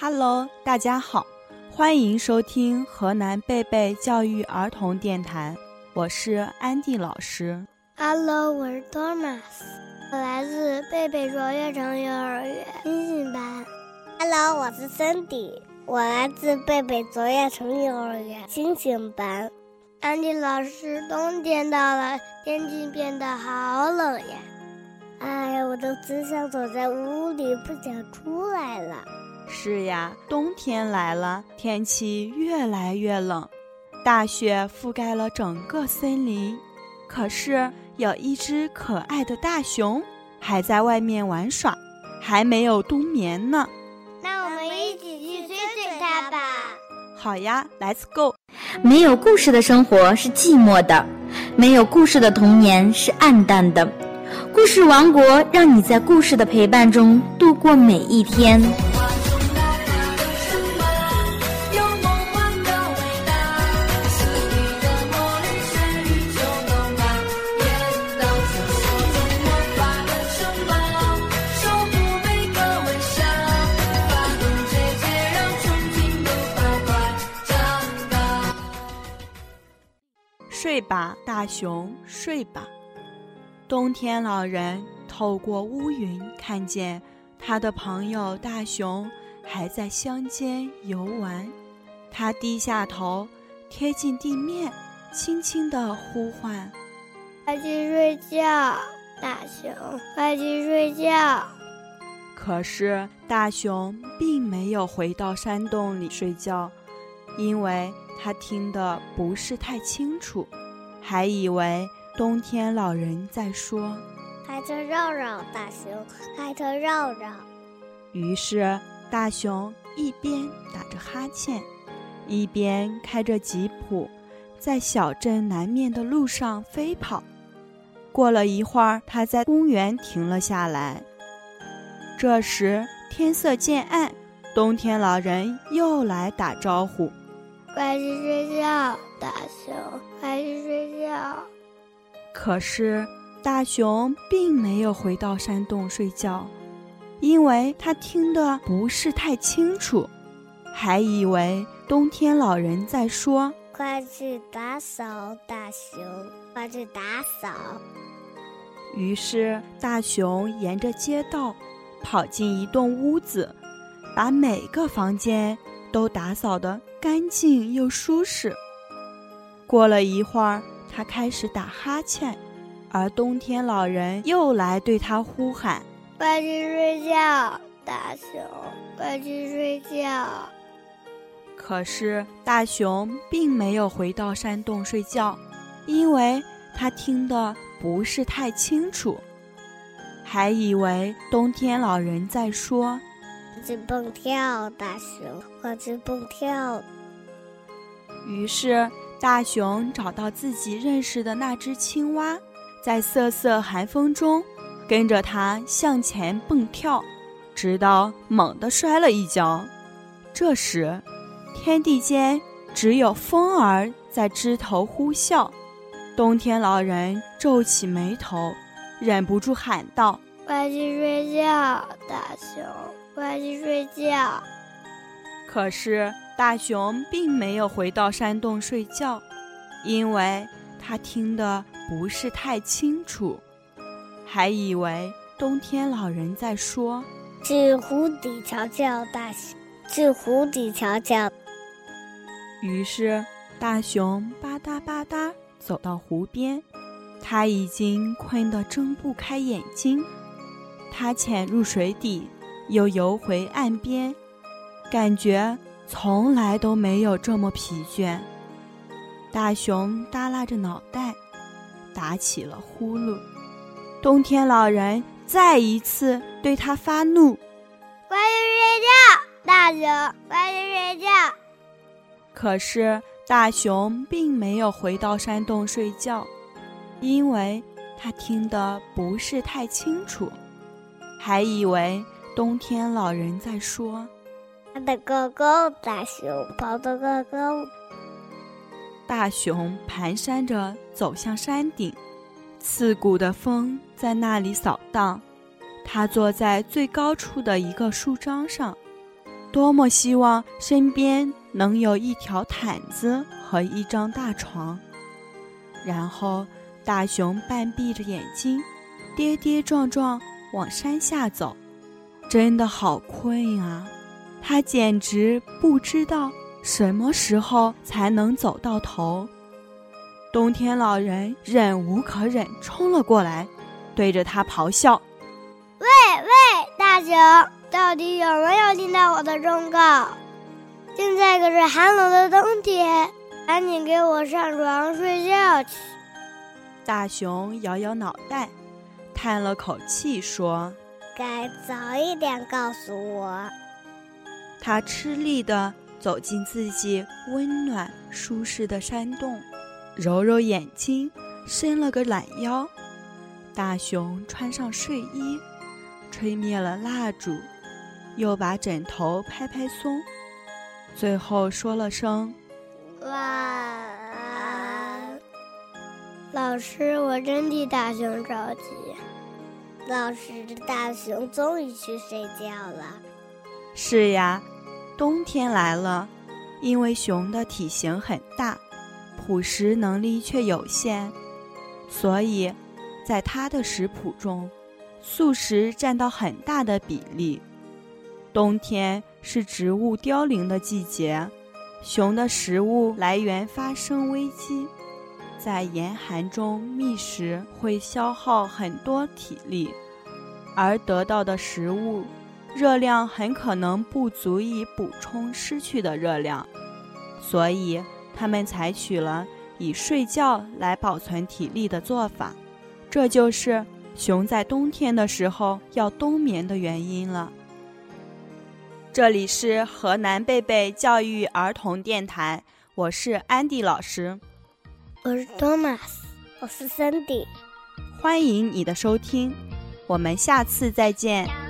Hello，大家好，欢迎收听河南贝贝教育儿童电台，我是安迪老师。Hello，我是 Thomas，我来自贝贝卓越城幼儿园星星班。Hello，我是 Cindy，我来自贝贝卓越城幼儿园星星班。安迪老师，冬天到了，天气变得好冷呀！哎呀，我都只想躲在屋里，不想出来了。是呀，冬天来了，天气越来越冷，大雪覆盖了整个森林。可是有一只可爱的大熊还在外面玩耍，还没有冬眠呢。那我们一起去追追它吧。好呀，Let's go。没有故事的生活是寂寞的，没有故事的童年是暗淡的。故事王国让你在故事的陪伴中度过每一天。睡吧，大熊，睡吧。冬天老人透过乌云看见他的朋友大熊还在乡间游玩，他低下头，贴近地面，轻轻地呼唤：“快去睡觉，大熊，快去睡觉。”可是大熊并没有回到山洞里睡觉，因为。他听得不是太清楚，还以为冬天老人在说：“开车绕绕，大熊，开车绕绕。”于是大熊一边打着哈欠，一边开着吉普，在小镇南面的路上飞跑。过了一会儿，他在公园停了下来。这时天色渐暗，冬天老人又来打招呼。快去睡觉，大熊！可是大熊并没有回到山洞睡觉，因为他听得不是太清楚，还以为冬天老人在说：“快去打扫，大熊！快去打扫。”于是大熊沿着街道跑进一栋屋子，把每个房间都打扫得。干净又舒适。过了一会儿，他开始打哈欠，而冬天老人又来对他呼喊：“快去睡觉，大熊！快去睡觉。”可是大熊并没有回到山洞睡觉，因为他听得不是太清楚，还以为冬天老人在说。去蹦跳，大熊，快去蹦跳。于是，大熊找到自己认识的那只青蛙，在瑟瑟寒风中，跟着它向前蹦跳，直到猛地摔了一跤。这时，天地间只有风儿在枝头呼啸。冬天老人皱起眉头，忍不住喊道：“快去睡觉，大熊。”快去睡觉。可是大熊并没有回到山洞睡觉，因为他听得不是太清楚，还以为冬天老人在说：“去湖底瞧瞧，大熊，去湖底瞧瞧。”于是大熊吧嗒吧嗒走到湖边，他已经困得睁不开眼睛，他潜入水底。又游回岸边，感觉从来都没有这么疲倦。大熊耷拉着脑袋，打起了呼噜。冬天老人再一次对他发怒：“快去睡觉，大熊！快去睡觉！”可是大熊并没有回到山洞睡觉，因为他听得不是太清楚，还以为。冬天老人在说：“跑得高高，大熊跑得高高。”大熊蹒跚着走向山顶，刺骨的风在那里扫荡。他坐在最高处的一个树桩上，多么希望身边能有一条毯子和一张大床。然后，大熊半闭着眼睛，跌跌撞撞往山下走，真的好困啊！他简直不知道什么时候才能走到头。冬天老人忍无可忍，冲了过来，对着他咆哮：“喂喂，大熊，到底有没有听到我的忠告？现在可是寒冷的冬天，赶紧给我上床睡觉去。”大熊摇摇脑袋，叹了口气说：“该早一点告诉我。”他吃力地走进自己温暖舒适的山洞。揉揉眼睛，伸了个懒腰。大熊穿上睡衣，吹灭了蜡烛，又把枕头拍拍松，最后说了声“晚安”。老师，我真替大熊着急。老师，大熊终于去睡觉了。是呀，冬天来了，因为熊的体型很大。捕食能力却有限，所以，在它的食谱中，素食占到很大的比例。冬天是植物凋零的季节，熊的食物来源发生危机，在严寒中觅食会消耗很多体力，而得到的食物热量很可能不足以补充失去的热量，所以。他们采取了以睡觉来保存体力的做法，这就是熊在冬天的时候要冬眠的原因了。这里是河南贝贝教育儿童电台，我是安迪老师，我是 Thomas，我是 Sandy 欢迎你的收听，我们下次再见。